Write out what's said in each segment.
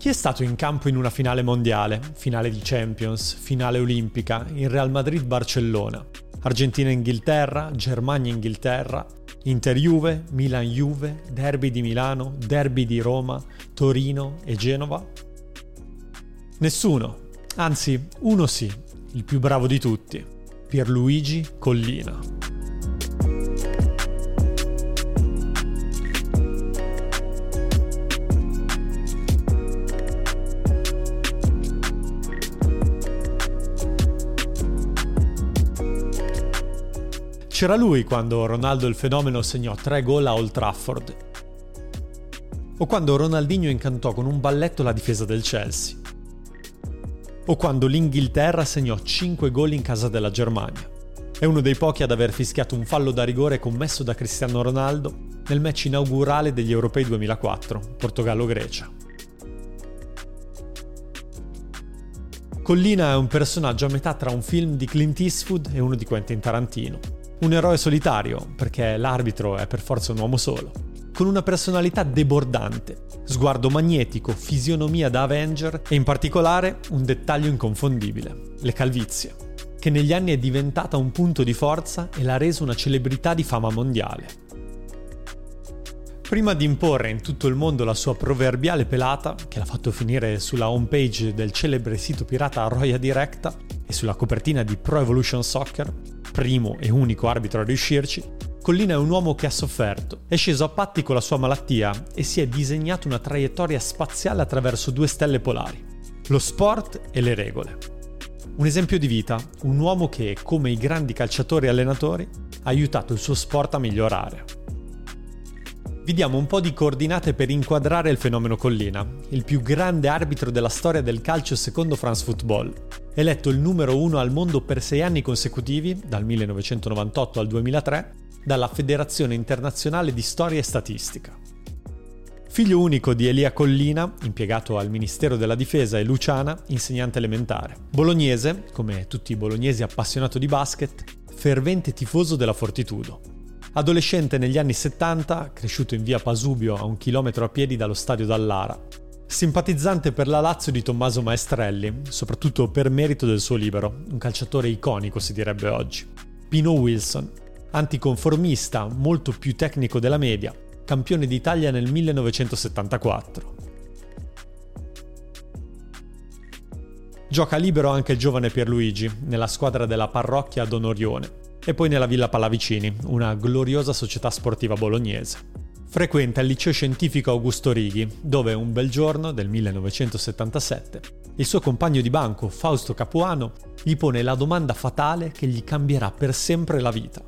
Chi è stato in campo in una finale mondiale, finale di Champions, finale olimpica, in Real Madrid-Barcellona, Argentina-Inghilterra, Germania-Inghilterra, Inter-Juve, Milan-Juve, derby di Milano, derby di Roma, Torino e Genova? Nessuno, anzi uno sì, il più bravo di tutti, Pierluigi Collina. C'era lui quando Ronaldo il fenomeno segnò tre gol a Old Trafford. O quando Ronaldinho incantò con un balletto la difesa del Chelsea. O quando l'Inghilterra segnò 5 gol in casa della Germania. È uno dei pochi ad aver fischiato un fallo da rigore commesso da Cristiano Ronaldo nel match inaugurale degli Europei 2004, Portogallo-Grecia. Collina è un personaggio a metà tra un film di Clint Eastwood e uno di Quentin Tarantino un eroe solitario, perché l'arbitro è per forza un uomo solo, con una personalità debordante, sguardo magnetico, fisionomia da Avenger e in particolare un dettaglio inconfondibile, le calvizie, che negli anni è diventata un punto di forza e l'ha reso una celebrità di fama mondiale. Prima di imporre in tutto il mondo la sua proverbiale pelata, che l'ha fatto finire sulla homepage del celebre sito pirata Roya Directa e sulla copertina di Pro Evolution Soccer, primo e unico arbitro a riuscirci, Collina è un uomo che ha sofferto, è sceso a patti con la sua malattia e si è disegnato una traiettoria spaziale attraverso due stelle polari, lo sport e le regole. Un esempio di vita, un uomo che, come i grandi calciatori e allenatori, ha aiutato il suo sport a migliorare. Vi diamo un po' di coordinate per inquadrare il fenomeno Collina, il più grande arbitro della storia del calcio secondo France Football, eletto il numero uno al mondo per sei anni consecutivi, dal 1998 al 2003, dalla Federazione Internazionale di Storia e Statistica. Figlio unico di Elia Collina, impiegato al Ministero della Difesa, e Luciana, insegnante elementare. Bolognese, come tutti i bolognesi appassionato di basket, fervente tifoso della Fortitudo. Adolescente negli anni 70, cresciuto in via Pasubio a un chilometro a piedi dallo stadio Dallara, Simpatizzante per la Lazio di Tommaso Maestrelli, soprattutto per merito del suo libero, un calciatore iconico si direbbe oggi. Pino Wilson, anticonformista, molto più tecnico della media, campione d'Italia nel 1974. Gioca libero anche il giovane Pierluigi, nella squadra della parrocchia Don Orione, e poi nella Villa Pallavicini, una gloriosa società sportiva bolognese. Frequenta il liceo scientifico Augusto Righi, dove un bel giorno del 1977 il suo compagno di banco, Fausto Capuano, gli pone la domanda fatale che gli cambierà per sempre la vita.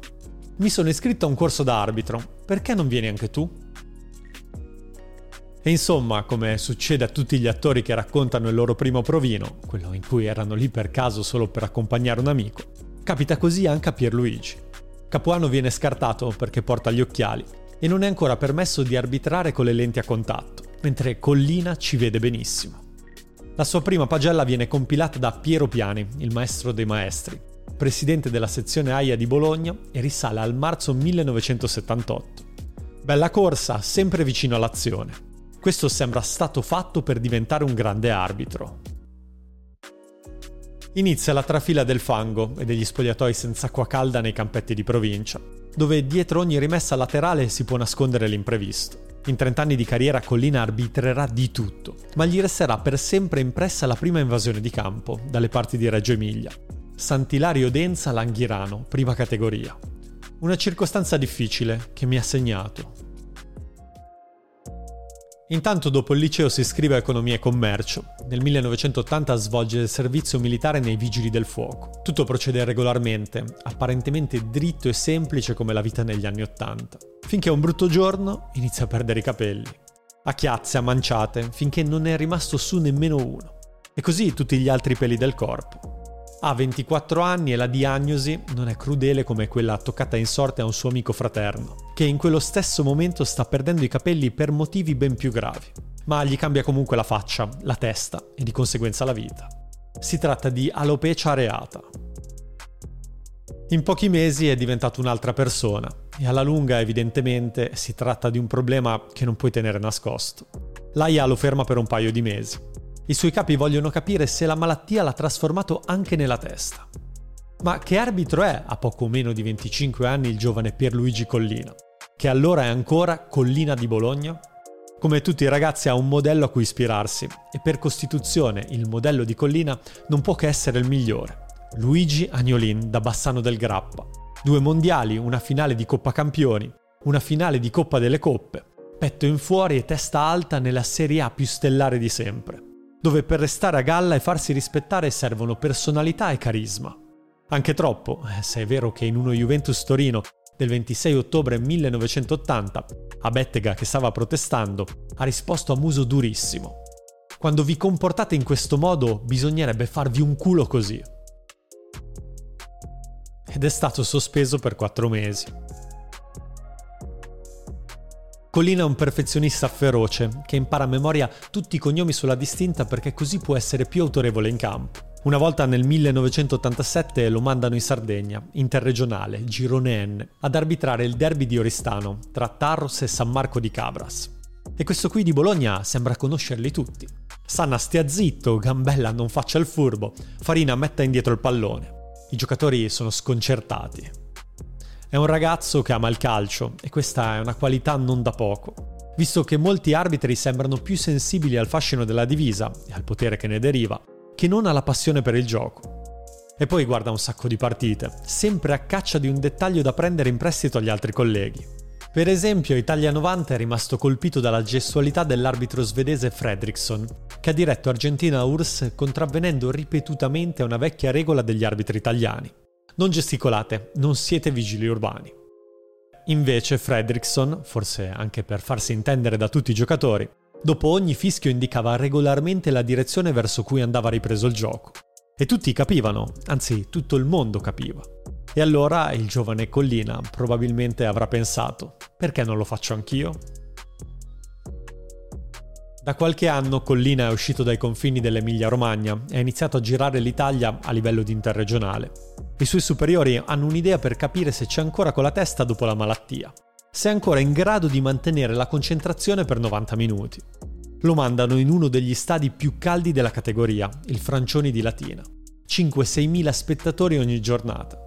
Mi sono iscritto a un corso da arbitro, perché non vieni anche tu? E insomma, come succede a tutti gli attori che raccontano il loro primo provino, quello in cui erano lì per caso solo per accompagnare un amico, capita così anche a Pierluigi. Capuano viene scartato perché porta gli occhiali e non è ancora permesso di arbitrare con le lenti a contatto, mentre Collina ci vede benissimo. La sua prima pagella viene compilata da Piero Piani, il maestro dei maestri, presidente della sezione AIA di Bologna e risale al marzo 1978. Bella corsa, sempre vicino all'azione. Questo sembra stato fatto per diventare un grande arbitro. Inizia la trafila del fango e degli spogliatoi senza acqua calda nei campetti di provincia, dove dietro ogni rimessa laterale si può nascondere l'imprevisto. In 30 anni di carriera Collina arbitrerà di tutto, ma gli resterà per sempre impressa la prima invasione di campo, dalle parti di Reggio Emilia. Sant'Ilario Denza Langhirano, prima categoria. Una circostanza difficile che mi ha segnato, Intanto dopo il liceo si iscrive a Economia e Commercio. Nel 1980 svolge il servizio militare nei Vigili del Fuoco. Tutto procede regolarmente, apparentemente dritto e semplice come la vita negli anni Ottanta. Finché un brutto giorno inizia a perdere i capelli. A chiazze, a manciate, finché non è rimasto su nemmeno uno. E così tutti gli altri peli del corpo. Ha 24 anni e la diagnosi non è crudele come quella toccata in sorte a un suo amico fraterno, che in quello stesso momento sta perdendo i capelli per motivi ben più gravi. Ma gli cambia comunque la faccia, la testa e di conseguenza la vita. Si tratta di alopecia areata. In pochi mesi è diventato un'altra persona e alla lunga evidentemente si tratta di un problema che non puoi tenere nascosto. L'AIA lo ferma per un paio di mesi. I suoi capi vogliono capire se la malattia l'ha trasformato anche nella testa. Ma che arbitro è a poco meno di 25 anni il giovane Pierluigi Collina, che allora è ancora Collina di Bologna? Come tutti i ragazzi ha un modello a cui ispirarsi e per Costituzione il modello di Collina non può che essere il migliore. Luigi Agnolin da Bassano del Grappa. Due mondiali, una finale di Coppa Campioni, una finale di Coppa delle Coppe, petto in fuori e testa alta nella Serie A più stellare di sempre, dove per restare a galla e farsi rispettare servono personalità e carisma. Anche troppo, eh, se è vero che in uno Juventus Torino del 26 ottobre 1980, a Bettega che stava protestando, ha risposto a muso durissimo. Quando vi comportate in questo modo bisognerebbe farvi un culo così. Ed è stato sospeso per quattro mesi. Collina è un perfezionista feroce che impara a memoria tutti i cognomi sulla distinta perché così può essere più autorevole in campo. Una volta nel 1987 lo mandano in Sardegna, interregionale, Girone N, ad arbitrare il derby di Oristano tra Tarros e San Marco di Cabras. E questo qui di Bologna sembra conoscerli tutti. Sanna stia zitto, Gambella non faccia il furbo, Farina metta indietro il pallone. I giocatori sono sconcertati. È un ragazzo che ama il calcio e questa è una qualità non da poco, visto che molti arbitri sembrano più sensibili al fascino della divisa e al potere che ne deriva che non ha la passione per il gioco. E poi guarda un sacco di partite, sempre a caccia di un dettaglio da prendere in prestito agli altri colleghi. Per esempio, Italia 90 è rimasto colpito dalla gestualità dell'arbitro svedese Fredriksson, che ha diretto Argentina URSS contravvenendo ripetutamente a una vecchia regola degli arbitri italiani. Non gesticolate, non siete vigili urbani. Invece Fredriksson, forse anche per farsi intendere da tutti i giocatori, Dopo ogni fischio indicava regolarmente la direzione verso cui andava ripreso il gioco. E tutti capivano, anzi tutto il mondo capiva. E allora il giovane Collina probabilmente avrà pensato, perché non lo faccio anch'io? Da qualche anno Collina è uscito dai confini dell'Emilia Romagna e ha iniziato a girare l'Italia a livello di interregionale. I suoi superiori hanno un'idea per capire se c'è ancora con la testa dopo la malattia se è ancora in grado di mantenere la concentrazione per 90 minuti. Lo mandano in uno degli stadi più caldi della categoria, il Francioni di Latina. 5-6 mila spettatori ogni giornata.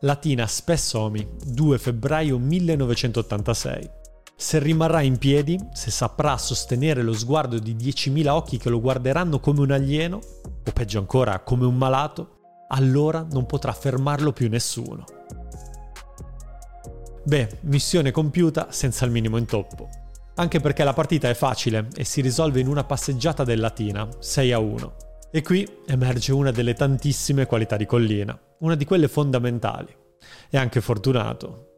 Latina Spessomi, 2 febbraio 1986. Se rimarrà in piedi, se saprà sostenere lo sguardo di 10.000 occhi che lo guarderanno come un alieno, o peggio ancora come un malato, allora non potrà fermarlo più nessuno. Beh, missione compiuta senza il minimo intoppo. Anche perché la partita è facile e si risolve in una passeggiata del Latina, 6 a 1. E qui emerge una delle tantissime qualità di Collina, una di quelle fondamentali. È anche fortunato,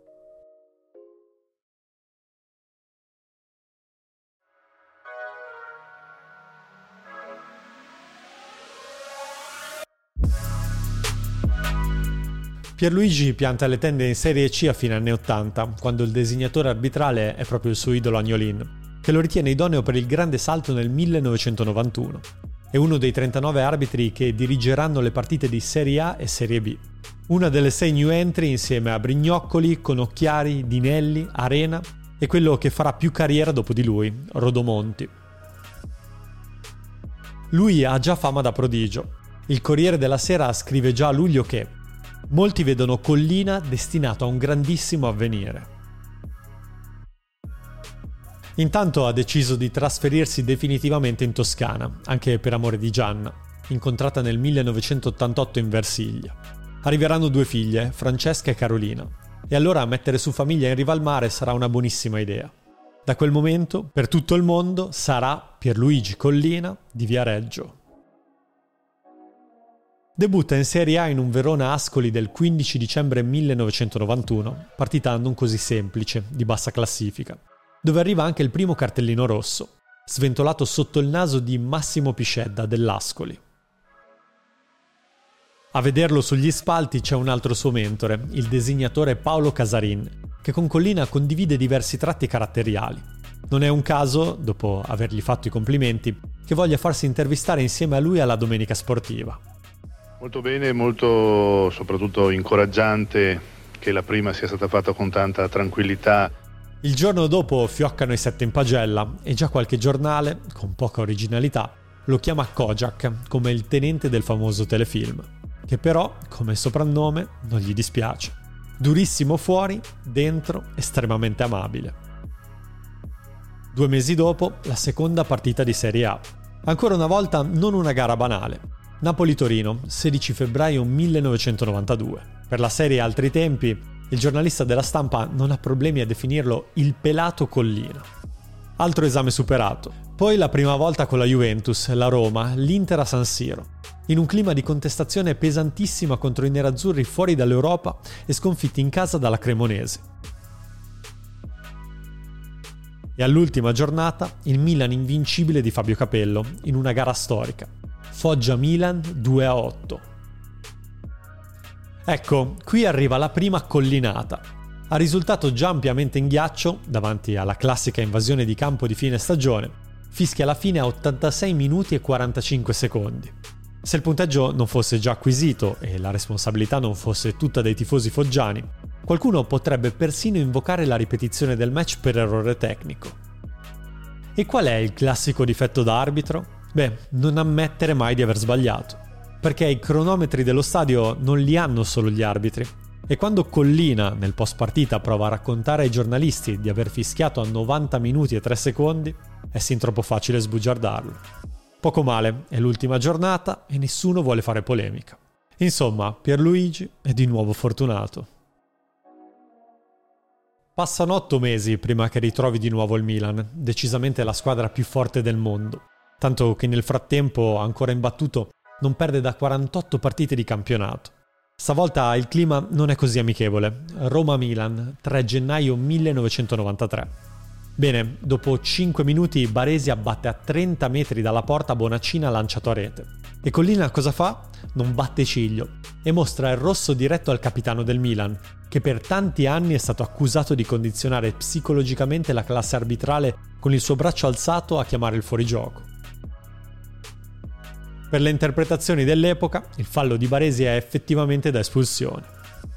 Pierluigi pianta le tende in Serie C a fine anni 80, quando il designatore arbitrale è proprio il suo idolo Agnolin, che lo ritiene idoneo per il grande salto nel 1991. È uno dei 39 arbitri che dirigeranno le partite di Serie A e Serie B. Una delle sei new entry insieme a Brignoccoli, Conocchiari, Dinelli, Arena e quello che farà più carriera dopo di lui, Rodomonti. Lui ha già fama da prodigio. Il Corriere della Sera scrive già a luglio che molti vedono Collina destinato a un grandissimo avvenire. Intanto ha deciso di trasferirsi definitivamente in Toscana, anche per amore di Gianna, incontrata nel 1988 in Versiglia. Arriveranno due figlie, Francesca e Carolina, e allora mettere su famiglia in riva al mare sarà una buonissima idea. Da quel momento, per tutto il mondo, sarà Pierluigi Collina di Viareggio. Debutta in Serie A in un Verona Ascoli del 15 dicembre 1991, partita non così semplice, di bassa classifica, dove arriva anche il primo cartellino rosso, sventolato sotto il naso di Massimo Piscedda dell'Ascoli. A vederlo sugli spalti c'è un altro suo mentore, il designatore Paolo Casarin, che con Collina condivide diversi tratti caratteriali. Non è un caso, dopo avergli fatto i complimenti, che voglia farsi intervistare insieme a lui alla Domenica Sportiva. Molto bene, molto soprattutto incoraggiante che la prima sia stata fatta con tanta tranquillità Il giorno dopo fioccano i sette in pagella e già qualche giornale, con poca originalità, lo chiama Kojak come il tenente del famoso telefilm, che però, come soprannome, non gli dispiace. Durissimo fuori, dentro estremamente amabile. Due mesi dopo, la seconda partita di Serie A. Ancora una volta non una gara banale. Napoli-Torino, 16 febbraio 1992. Per la serie Altri tempi, il giornalista della stampa non ha problemi a definirlo il pelato collina. Altro esame superato. Poi la prima volta con la Juventus, la Roma, l'Inter a San Siro. In un clima di contestazione pesantissima contro i nerazzurri fuori dall'Europa e sconfitti in casa dalla Cremonese. E all'ultima giornata il Milan invincibile di Fabio Capello in una gara storica. Foggia Milan 2 a 8. Ecco, qui arriva la prima collinata. A risultato già ampiamente in ghiaccio, davanti alla classica invasione di campo di fine stagione, fischia la fine a 86 minuti e 45 secondi. Se il punteggio non fosse già acquisito e la responsabilità non fosse tutta dei tifosi foggiani, qualcuno potrebbe persino invocare la ripetizione del match per errore tecnico. E qual è il classico difetto da arbitro? Beh, non ammettere mai di aver sbagliato perché i cronometri dello stadio non li hanno solo gli arbitri. E quando Collina nel post partita prova a raccontare ai giornalisti di aver fischiato a 90 minuti e 3 secondi, è sin troppo facile sbugiardarlo. Poco male, è l'ultima giornata e nessuno vuole fare polemica. Insomma, Pierluigi è di nuovo fortunato. Passano otto mesi prima che ritrovi di nuovo il Milan, decisamente la squadra più forte del mondo, tanto che nel frattempo, ancora imbattuto, non perde da 48 partite di campionato. Stavolta il clima non è così amichevole. Roma-Milan, 3 gennaio 1993. Bene, dopo 5 minuti Baresi abbatte a 30 metri dalla porta Bonaccina lanciato a rete. E Collina cosa fa? Non batte ciglio e mostra il rosso diretto al capitano del Milan, che per tanti anni è stato accusato di condizionare psicologicamente la classe arbitrale con il suo braccio alzato a chiamare il fuorigioco. Per le interpretazioni dell'epoca, il fallo di Baresi è effettivamente da espulsione.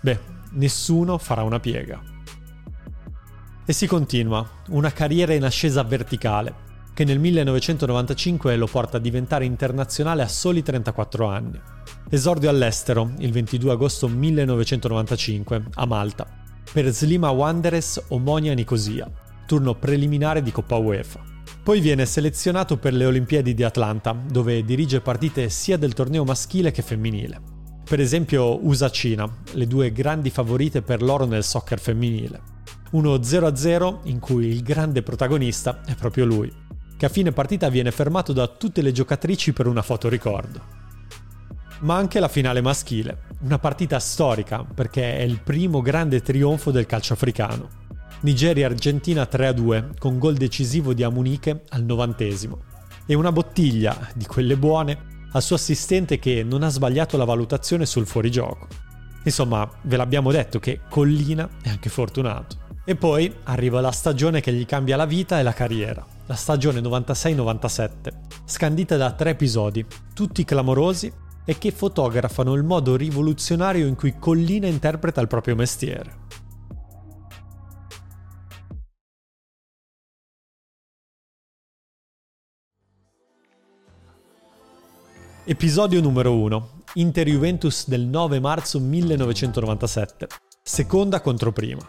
Beh, nessuno farà una piega. E si continua, una carriera in ascesa verticale, che nel 1995 lo porta a diventare internazionale a soli 34 anni. Esordio all'estero, il 22 agosto 1995, a Malta, per Slima Wanderers Omonia Nicosia, turno preliminare di Coppa UEFA. Poi viene selezionato per le Olimpiadi di Atlanta, dove dirige partite sia del torneo maschile che femminile. Per esempio USA-Cina, le due grandi favorite per l'oro nel soccer femminile. Uno 0-0 in cui il grande protagonista è proprio lui, che a fine partita viene fermato da tutte le giocatrici per una foto ricordo. Ma anche la finale maschile, una partita storica perché è il primo grande trionfo del calcio africano. Nigeria-Argentina 3-2 con gol decisivo di Amunike al novantesimo e una bottiglia di quelle buone al suo assistente che non ha sbagliato la valutazione sul fuorigioco. Insomma, ve l'abbiamo detto che Collina è anche fortunato. E poi arriva la stagione che gli cambia la vita e la carriera, la stagione 96-97, scandita da tre episodi, tutti clamorosi e che fotografano il modo rivoluzionario in cui Collina interpreta il proprio mestiere. Episodio numero 1. Inter-Juventus del 9 marzo 1997. Seconda contro prima.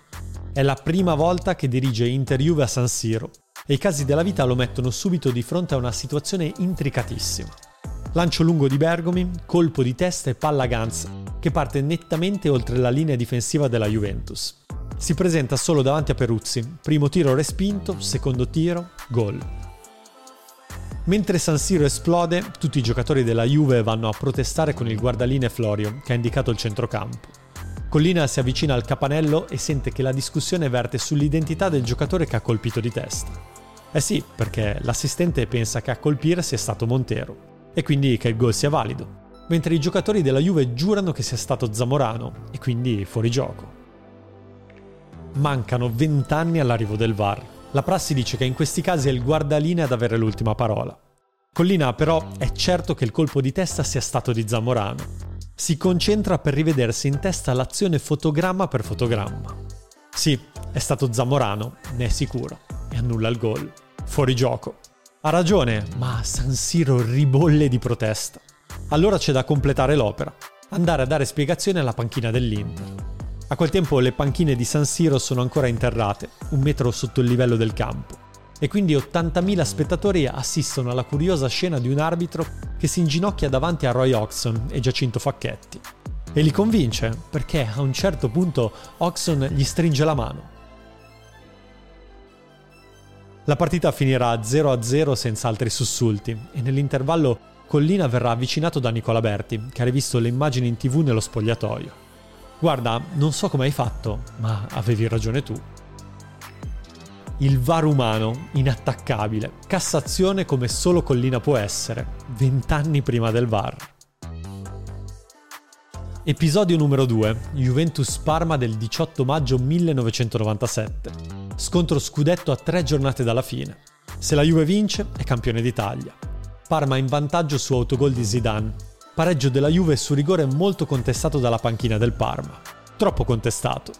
È la prima volta che dirige Inter-Juve a San Siro e i casi della vita lo mettono subito di fronte a una situazione intricatissima. Lancio lungo di Bergomi, colpo di testa e palla Gans, che parte nettamente oltre la linea difensiva della Juventus. Si presenta solo davanti a Peruzzi, primo tiro respinto, secondo tiro, gol. Mentre San Siro esplode, tutti i giocatori della Juve vanno a protestare con il guardaline Florio, che ha indicato il centrocampo. Collina si avvicina al capanello e sente che la discussione verte sull'identità del giocatore che ha colpito di testa. Eh sì, perché l'assistente pensa che a colpire sia stato Montero, e quindi che il gol sia valido, mentre i giocatori della Juve giurano che sia stato Zamorano, e quindi fuori gioco. Mancano 20 anni all'arrivo del VAR, la prassi dice che in questi casi è il guardaline ad avere l'ultima parola. Collina però è certo che il colpo di testa sia stato di Zamorano. Si concentra per rivedersi in testa l'azione fotogramma per fotogramma. Sì, è stato Zamorano, ne è sicuro, e annulla il gol. Fuori gioco. Ha ragione, ma San Siro ribolle di protesta. Allora c'è da completare l'opera, andare a dare spiegazioni alla panchina dell'Inter. A quel tempo le panchine di San Siro sono ancora interrate, un metro sotto il livello del campo, e quindi 80.000 spettatori assistono alla curiosa scena di un arbitro che si inginocchia davanti a Roy Oxon e Giacinto Facchetti. E li convince, perché a un certo punto Oxon gli stringe la mano. La partita finirà 0-0 senza altri sussulti e nell'intervallo Collina verrà avvicinato da Nicola Berti, che ha rivisto le immagini in tv nello spogliatoio. Guarda, non so come hai fatto, ma avevi ragione tu. Il VAR umano, inattaccabile, Cassazione come solo Collina può essere, vent'anni prima del VAR. Episodio numero 2, Juventus Parma del 18 maggio 1997. Scontro scudetto a tre giornate dalla fine. Se la Juve vince, è campione d'Italia. Parma in vantaggio su autogol di Zidane. Pareggio della Juve su rigore molto contestato dalla panchina del Parma. Troppo contestato.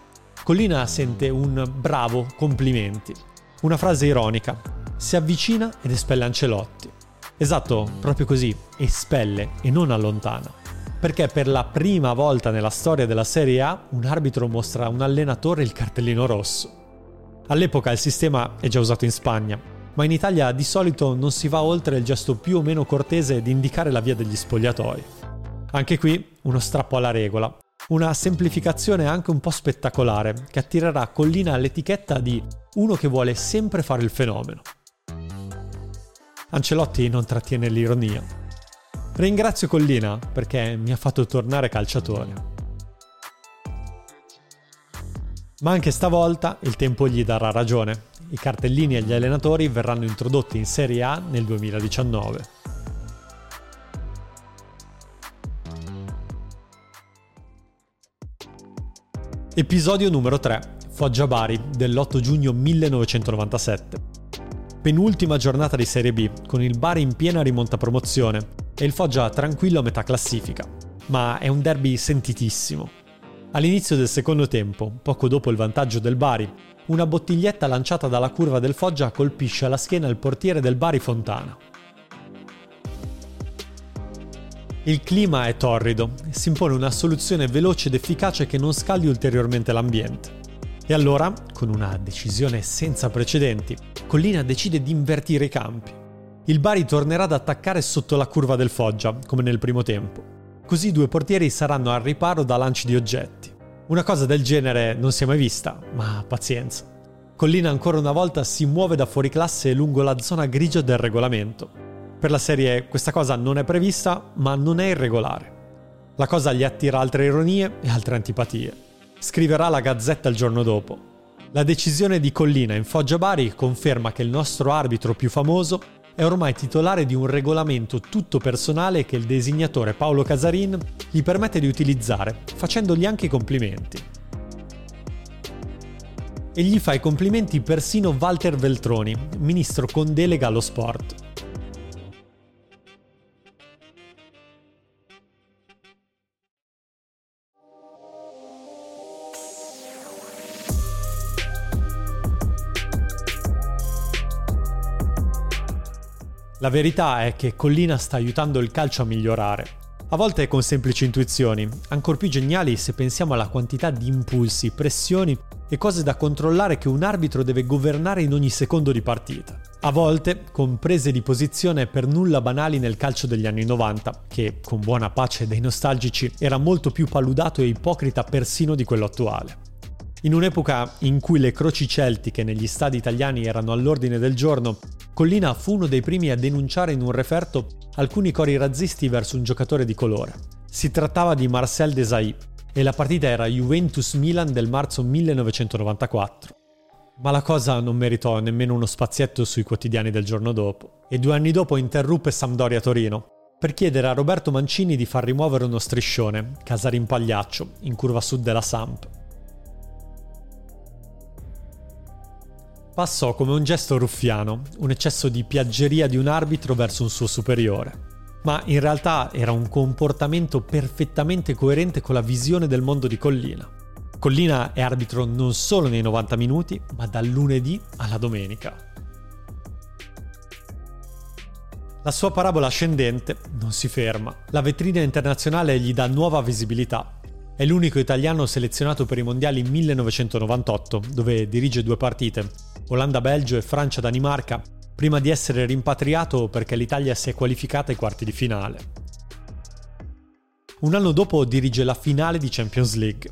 Collina sente un bravo, complimenti. Una frase ironica. Si avvicina ed espelle Ancelotti. Esatto, proprio così, espelle e non allontana. Perché per la prima volta nella storia della Serie A un arbitro mostra a un allenatore il cartellino rosso. All'epoca il sistema è già usato in Spagna, ma in Italia di solito non si va oltre il gesto più o meno cortese di indicare la via degli spogliatoi. Anche qui uno strappo alla regola, una semplificazione anche un po' spettacolare che attirerà Collina all'etichetta di uno che vuole sempre fare il fenomeno. Ancelotti non trattiene l'ironia. Ringrazio Collina perché mi ha fatto tornare calciatore. Ma anche stavolta il tempo gli darà ragione i cartellini agli allenatori verranno introdotti in Serie A nel 2019. Episodio numero 3. Foggia Bari dell'8 giugno 1997. Penultima giornata di Serie B, con il Bari in piena rimonta promozione e il Foggia tranquillo a metà classifica. Ma è un derby sentitissimo. All'inizio del secondo tempo, poco dopo il vantaggio del Bari, una bottiglietta lanciata dalla curva del Foggia colpisce alla schiena il portiere del Bari Fontana. Il clima è torrido si impone una soluzione veloce ed efficace che non scaldi ulteriormente l'ambiente. E allora, con una decisione senza precedenti, Collina decide di invertire i campi. Il Bari tornerà ad attaccare sotto la curva del Foggia, come nel primo tempo. Così i due portieri saranno al riparo da lanci di oggetti. Una cosa del genere non si è mai vista, ma pazienza. Collina ancora una volta si muove da fuori classe lungo la zona grigia del regolamento. Per la serie questa cosa non è prevista, ma non è irregolare. La cosa gli attira altre ironie e altre antipatie. Scriverà la Gazzetta il giorno dopo. La decisione di Collina in Foggia Bari conferma che il nostro arbitro più famoso è ormai titolare di un regolamento tutto personale che il designatore Paolo Casarin gli permette di utilizzare, facendogli anche i complimenti. E gli fa i complimenti persino Walter Veltroni, ministro con delega allo sport. La verità è che Collina sta aiutando il calcio a migliorare. A volte con semplici intuizioni, ancor più geniali se pensiamo alla quantità di impulsi, pressioni e cose da controllare che un arbitro deve governare in ogni secondo di partita. A volte con prese di posizione per nulla banali nel calcio degli anni 90, che, con buona pace dei nostalgici, era molto più paludato e ipocrita persino di quello attuale. In un'epoca in cui le croci celtiche negli stadi italiani erano all'ordine del giorno, Collina fu uno dei primi a denunciare in un referto alcuni cori razzisti verso un giocatore di colore. Si trattava di Marcel Desailly e la partita era Juventus-Milan del marzo 1994. Ma la cosa non meritò nemmeno uno spazietto sui quotidiani del giorno dopo e due anni dopo interruppe Sampdoria-Torino per chiedere a Roberto Mancini di far rimuovere uno striscione, Casarin Pagliaccio, in curva sud della Samp. Passò come un gesto ruffiano, un eccesso di piaggeria di un arbitro verso un suo superiore. Ma in realtà era un comportamento perfettamente coerente con la visione del mondo di Collina. Collina è arbitro non solo nei 90 minuti, ma dal lunedì alla domenica. La sua parabola ascendente non si ferma. La vetrina internazionale gli dà nuova visibilità. È l'unico italiano selezionato per i mondiali 1998, dove dirige due partite, Olanda-Belgio e Francia-Danimarca, prima di essere rimpatriato perché l'Italia si è qualificata ai quarti di finale. Un anno dopo dirige la finale di Champions League,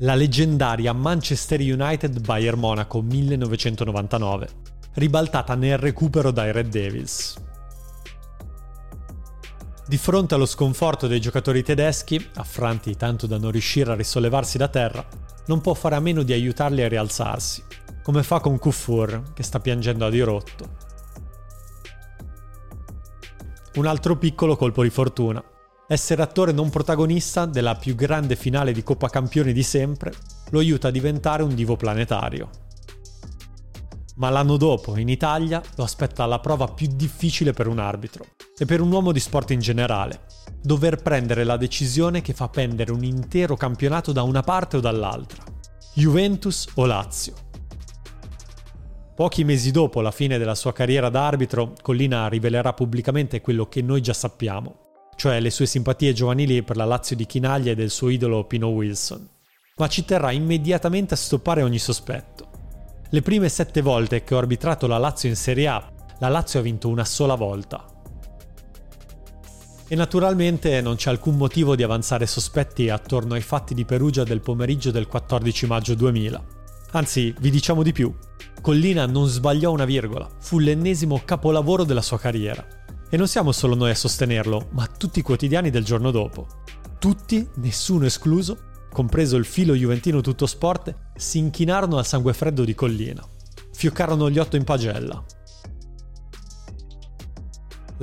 la leggendaria Manchester United Bayern Monaco 1999, ribaltata nel recupero dai Red Devils. Di fronte allo sconforto dei giocatori tedeschi, affranti tanto da non riuscire a risollevarsi da terra, non può fare a meno di aiutarli a rialzarsi, come fa con Kufur, che sta piangendo a dirotto. Un altro piccolo colpo di fortuna. Essere attore non protagonista della più grande finale di Coppa Campioni di sempre lo aiuta a diventare un divo planetario. Ma l'anno dopo, in Italia, lo aspetta la prova più difficile per un arbitro e per un uomo di sport in generale, dover prendere la decisione che fa pendere un intero campionato da una parte o dall'altra. Juventus o Lazio? Pochi mesi dopo la fine della sua carriera da arbitro, Collina rivelerà pubblicamente quello che noi già sappiamo, cioè le sue simpatie giovanili per la Lazio di Chinaglia e del suo idolo Pino Wilson. Ma ci terrà immediatamente a stoppare ogni sospetto. Le prime sette volte che ho arbitrato la Lazio in Serie A, la Lazio ha vinto una sola volta. E naturalmente non c'è alcun motivo di avanzare sospetti attorno ai fatti di Perugia del pomeriggio del 14 maggio 2000. Anzi, vi diciamo di più. Collina non sbagliò una virgola, fu l'ennesimo capolavoro della sua carriera. E non siamo solo noi a sostenerlo, ma tutti i quotidiani del giorno dopo. Tutti, nessuno escluso, compreso il filo juventino tutto sport, si inchinarono al sangue freddo di Collina. Fioccarono gli otto in pagella.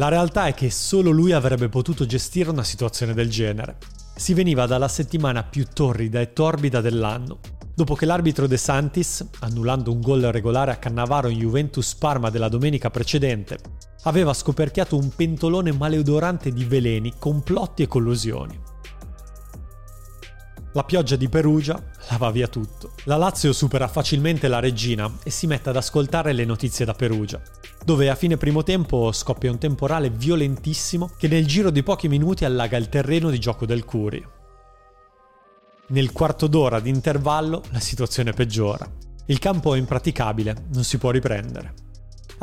La realtà è che solo lui avrebbe potuto gestire una situazione del genere. Si veniva dalla settimana più torrida e torbida dell'anno, dopo che l'arbitro De Santis, annullando un gol regolare a Cannavaro in Juventus Parma della domenica precedente, aveva scoperchiato un pentolone maleodorante di veleni, complotti e collusioni. La pioggia di Perugia lava via tutto. La Lazio supera facilmente la regina e si mette ad ascoltare le notizie da Perugia, dove a fine primo tempo scoppia un temporale violentissimo che nel giro di pochi minuti allaga il terreno di gioco del Curi. Nel quarto d'ora di intervallo la situazione peggiora. Il campo è impraticabile, non si può riprendere.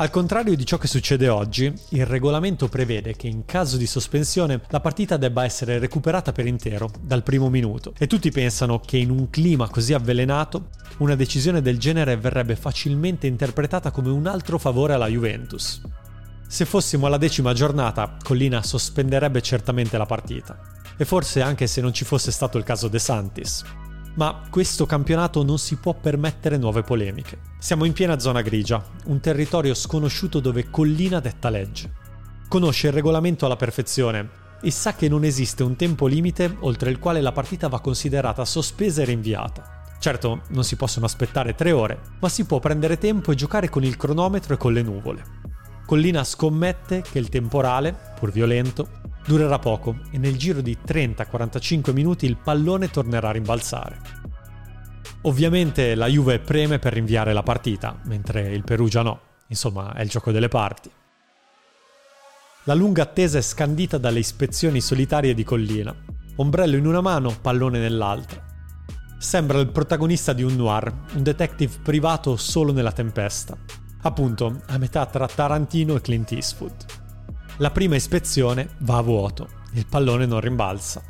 Al contrario di ciò che succede oggi, il regolamento prevede che in caso di sospensione la partita debba essere recuperata per intero, dal primo minuto, e tutti pensano che in un clima così avvelenato una decisione del genere verrebbe facilmente interpretata come un altro favore alla Juventus. Se fossimo alla decima giornata, Collina sospenderebbe certamente la partita, e forse anche se non ci fosse stato il caso De Santis, ma questo campionato non si può permettere nuove polemiche. Siamo in piena zona grigia, un territorio sconosciuto dove Collina detta legge. Conosce il regolamento alla perfezione e sa che non esiste un tempo limite oltre il quale la partita va considerata sospesa e rinviata. Certo, non si possono aspettare tre ore, ma si può prendere tempo e giocare con il cronometro e con le nuvole. Collina scommette che il temporale, pur violento, durerà poco e nel giro di 30-45 minuti il pallone tornerà a rimbalzare. Ovviamente la Juve preme per rinviare la partita, mentre il Perugia no, insomma è il gioco delle parti. La lunga attesa è scandita dalle ispezioni solitarie di Collina. Ombrello in una mano, pallone nell'altra. Sembra il protagonista di un noir, un detective privato solo nella tempesta. Appunto, a metà tra Tarantino e Clint Eastwood. La prima ispezione va a vuoto, il pallone non rimbalza.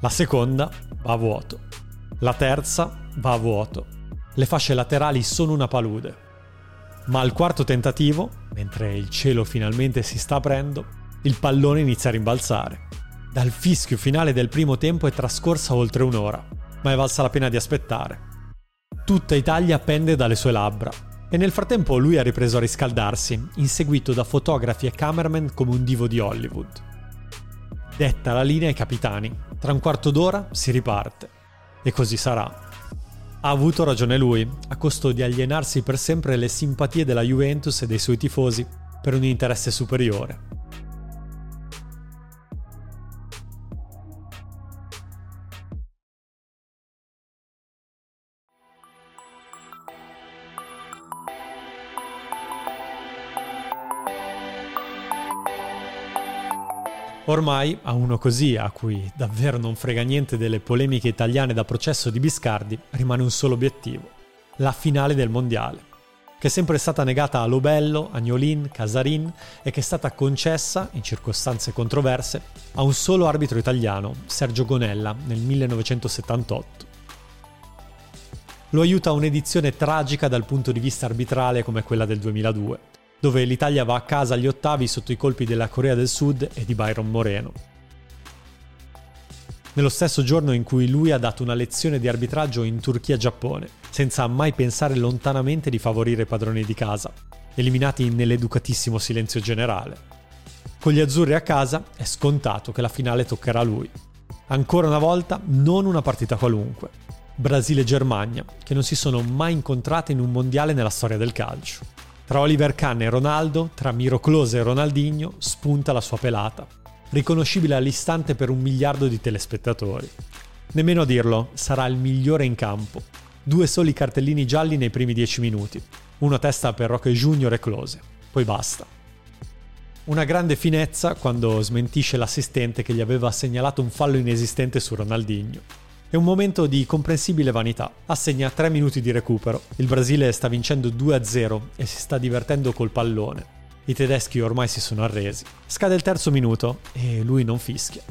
La seconda va a vuoto. La terza va a vuoto. Le fasce laterali sono una palude. Ma al quarto tentativo, mentre il cielo finalmente si sta aprendo, il pallone inizia a rimbalzare. Dal fischio finale del primo tempo è trascorsa oltre un'ora, ma è valsa la pena di aspettare. Tutta Italia pende dalle sue labbra e nel frattempo lui ha ripreso a riscaldarsi, inseguito da fotografi e cameraman come un divo di Hollywood. Detta la linea ai capitani, tra un quarto d'ora si riparte. E così sarà. Ha avuto ragione lui, a costo di alienarsi per sempre le simpatie della Juventus e dei suoi tifosi per un interesse superiore. Ormai a uno così, a cui davvero non frega niente delle polemiche italiane da processo di Biscardi, rimane un solo obiettivo, la finale del mondiale, che è sempre stata negata a Lobello, Agnolin, Casarin e che è stata concessa, in circostanze controverse, a un solo arbitro italiano, Sergio Gonella, nel 1978. Lo aiuta un'edizione tragica dal punto di vista arbitrale come quella del 2002, dove l'Italia va a casa agli ottavi sotto i colpi della Corea del Sud e di Byron Moreno. Nello stesso giorno in cui lui ha dato una lezione di arbitraggio in Turchia-Giappone, senza mai pensare lontanamente di favorire i padroni di casa, eliminati nell'educatissimo silenzio generale. Con gli azzurri a casa è scontato che la finale toccherà a lui. Ancora una volta non una partita qualunque. Brasile e Germania, che non si sono mai incontrate in un mondiale nella storia del calcio. Tra Oliver Kahn e Ronaldo, tra Miro Close e Ronaldinho, spunta la sua pelata, riconoscibile all'istante per un miliardo di telespettatori. Nemmeno a dirlo, sarà il migliore in campo. Due soli cartellini gialli nei primi dieci minuti, uno a testa per Roque Junior e Close, poi basta. Una grande finezza quando smentisce l'assistente che gli aveva segnalato un fallo inesistente su Ronaldinho è un momento di comprensibile vanità. Assegna 3 minuti di recupero. Il Brasile sta vincendo 2-0 e si sta divertendo col pallone. I tedeschi ormai si sono arresi. Scade il terzo minuto e lui non fischia.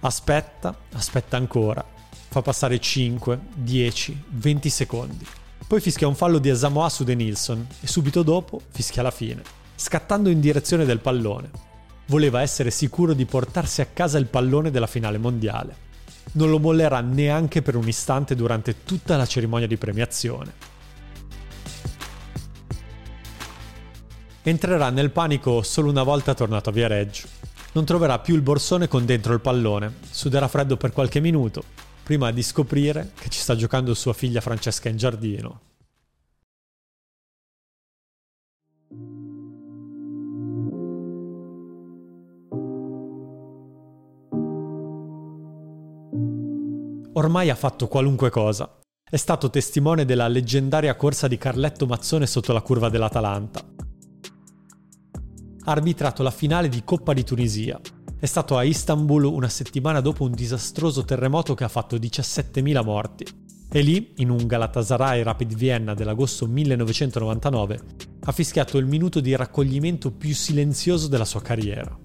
Aspetta, aspetta ancora. Fa passare 5, 10, 20 secondi. Poi fischia un fallo di Asamoah su De Nilsson e subito dopo fischia la fine, scattando in direzione del pallone. Voleva essere sicuro di portarsi a casa il pallone della finale mondiale non lo mollerà neanche per un istante durante tutta la cerimonia di premiazione. Entrerà nel panico solo una volta tornato a Viareggio. Non troverà più il borsone con dentro il pallone, suderà freddo per qualche minuto, prima di scoprire che ci sta giocando sua figlia Francesca in giardino. Ormai ha fatto qualunque cosa. È stato testimone della leggendaria corsa di Carletto Mazzone sotto la curva dell'Atalanta. Ha arbitrato la finale di Coppa di Tunisia. È stato a Istanbul una settimana dopo un disastroso terremoto che ha fatto 17.000 morti. E lì, in un Galatasaray Rapid Vienna dell'agosto 1999, ha fischiato il minuto di raccoglimento più silenzioso della sua carriera.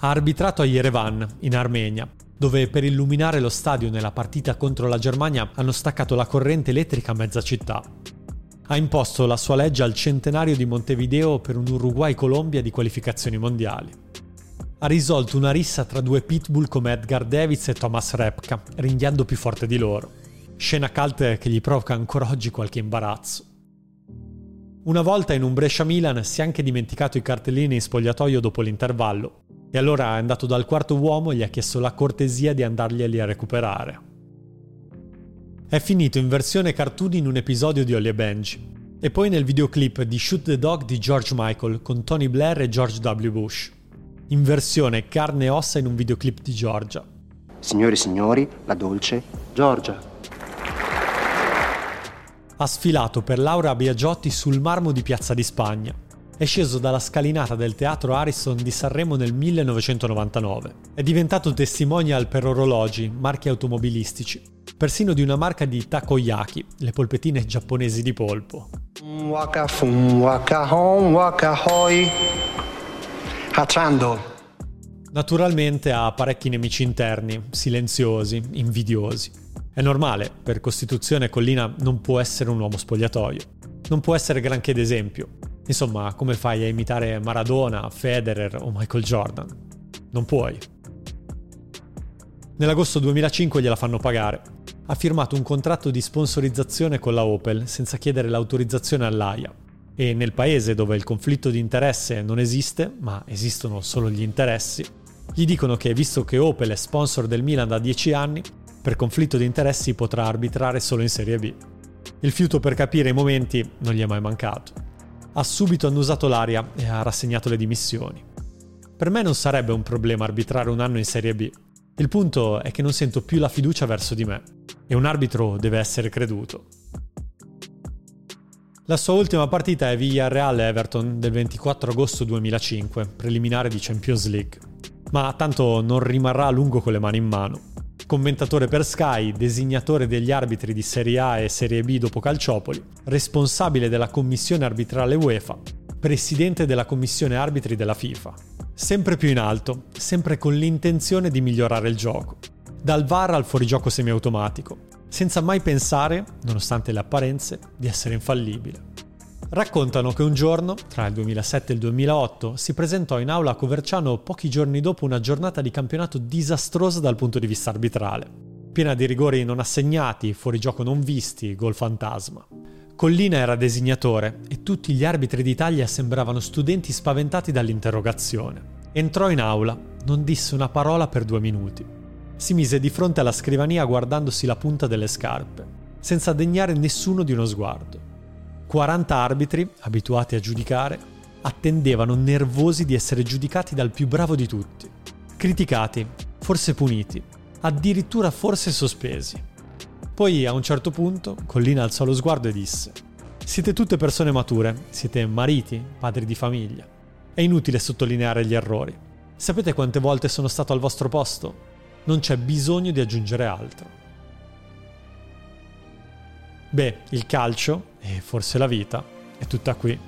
Ha arbitrato a Yerevan, in Armenia, dove per illuminare lo stadio nella partita contro la Germania hanno staccato la corrente elettrica a mezza città. Ha imposto la sua legge al centenario di Montevideo per un Uruguay-Colombia di qualificazioni mondiali. Ha risolto una rissa tra due pitbull come Edgar Davids e Thomas Repka, ringhiando più forte di loro. Scena cult che gli provoca ancora oggi qualche imbarazzo. Una volta in un Brescia-Milan si è anche dimenticato i cartellini in spogliatoio dopo l'intervallo e allora è andato dal quarto uomo e gli ha chiesto la cortesia di andarglieli a recuperare. È finito in versione cartoon in un episodio di Ollie e Benji, e poi nel videoclip di Shoot the Dog di George Michael con Tony Blair e George W. Bush, in versione carne e ossa in un videoclip di Georgia. Signore e signori, la dolce Georgia. Ha sfilato per Laura Biagiotti sul marmo di Piazza di Spagna, è sceso dalla scalinata del teatro Ariston di Sanremo nel 1999. È diventato testimonial per orologi, marchi automobilistici, persino di una marca di takoyaki, le polpettine giapponesi di polpo. Waka fum, waka hon, waka hoi. Hachando. Naturalmente ha parecchi nemici interni, silenziosi, invidiosi. È normale, per Costituzione Collina non può essere un uomo spogliatoio. Non può essere granché d'esempio, Insomma, come fai a imitare Maradona, Federer o Michael Jordan? Non puoi. Nell'agosto 2005 gliela fanno pagare. Ha firmato un contratto di sponsorizzazione con la Opel senza chiedere l'autorizzazione all'AIA. E nel paese dove il conflitto di interesse non esiste, ma esistono solo gli interessi, gli dicono che visto che Opel è sponsor del Milan da 10 anni, per conflitto di interessi potrà arbitrare solo in Serie B. Il fiuto per capire i momenti non gli è mai mancato ha subito annusato l'aria e ha rassegnato le dimissioni. Per me non sarebbe un problema arbitrare un anno in Serie B. Il punto è che non sento più la fiducia verso di me e un arbitro deve essere creduto. La sua ultima partita è Villarreal-Everton del 24 agosto 2005, preliminare di Champions League. Ma tanto non rimarrà a lungo con le mani in mano. Commentatore per Sky, designatore degli arbitri di Serie A e Serie B dopo Calciopoli, responsabile della commissione arbitrale UEFA, presidente della commissione arbitri della FIFA. Sempre più in alto, sempre con l'intenzione di migliorare il gioco. Dal VAR al fuorigioco semiautomatico, senza mai pensare, nonostante le apparenze, di essere infallibile. Raccontano che un giorno, tra il 2007 e il 2008, si presentò in aula a Coverciano pochi giorni dopo una giornata di campionato disastrosa dal punto di vista arbitrale, piena di rigori non assegnati, fuorigioco non visti, gol fantasma. Collina era designatore e tutti gli arbitri d'Italia sembravano studenti spaventati dall'interrogazione. Entrò in aula, non disse una parola per due minuti si mise di fronte alla scrivania guardandosi la punta delle scarpe, senza degnare nessuno di uno sguardo. 40 arbitri, abituati a giudicare, attendevano nervosi di essere giudicati dal più bravo di tutti, criticati, forse puniti, addirittura forse sospesi. Poi a un certo punto Collina alzò lo sguardo e disse Siete tutte persone mature, siete mariti, padri di famiglia. È inutile sottolineare gli errori. Sapete quante volte sono stato al vostro posto? non c'è bisogno di aggiungere altro. Beh, il calcio, e forse la vita, è tutta qui.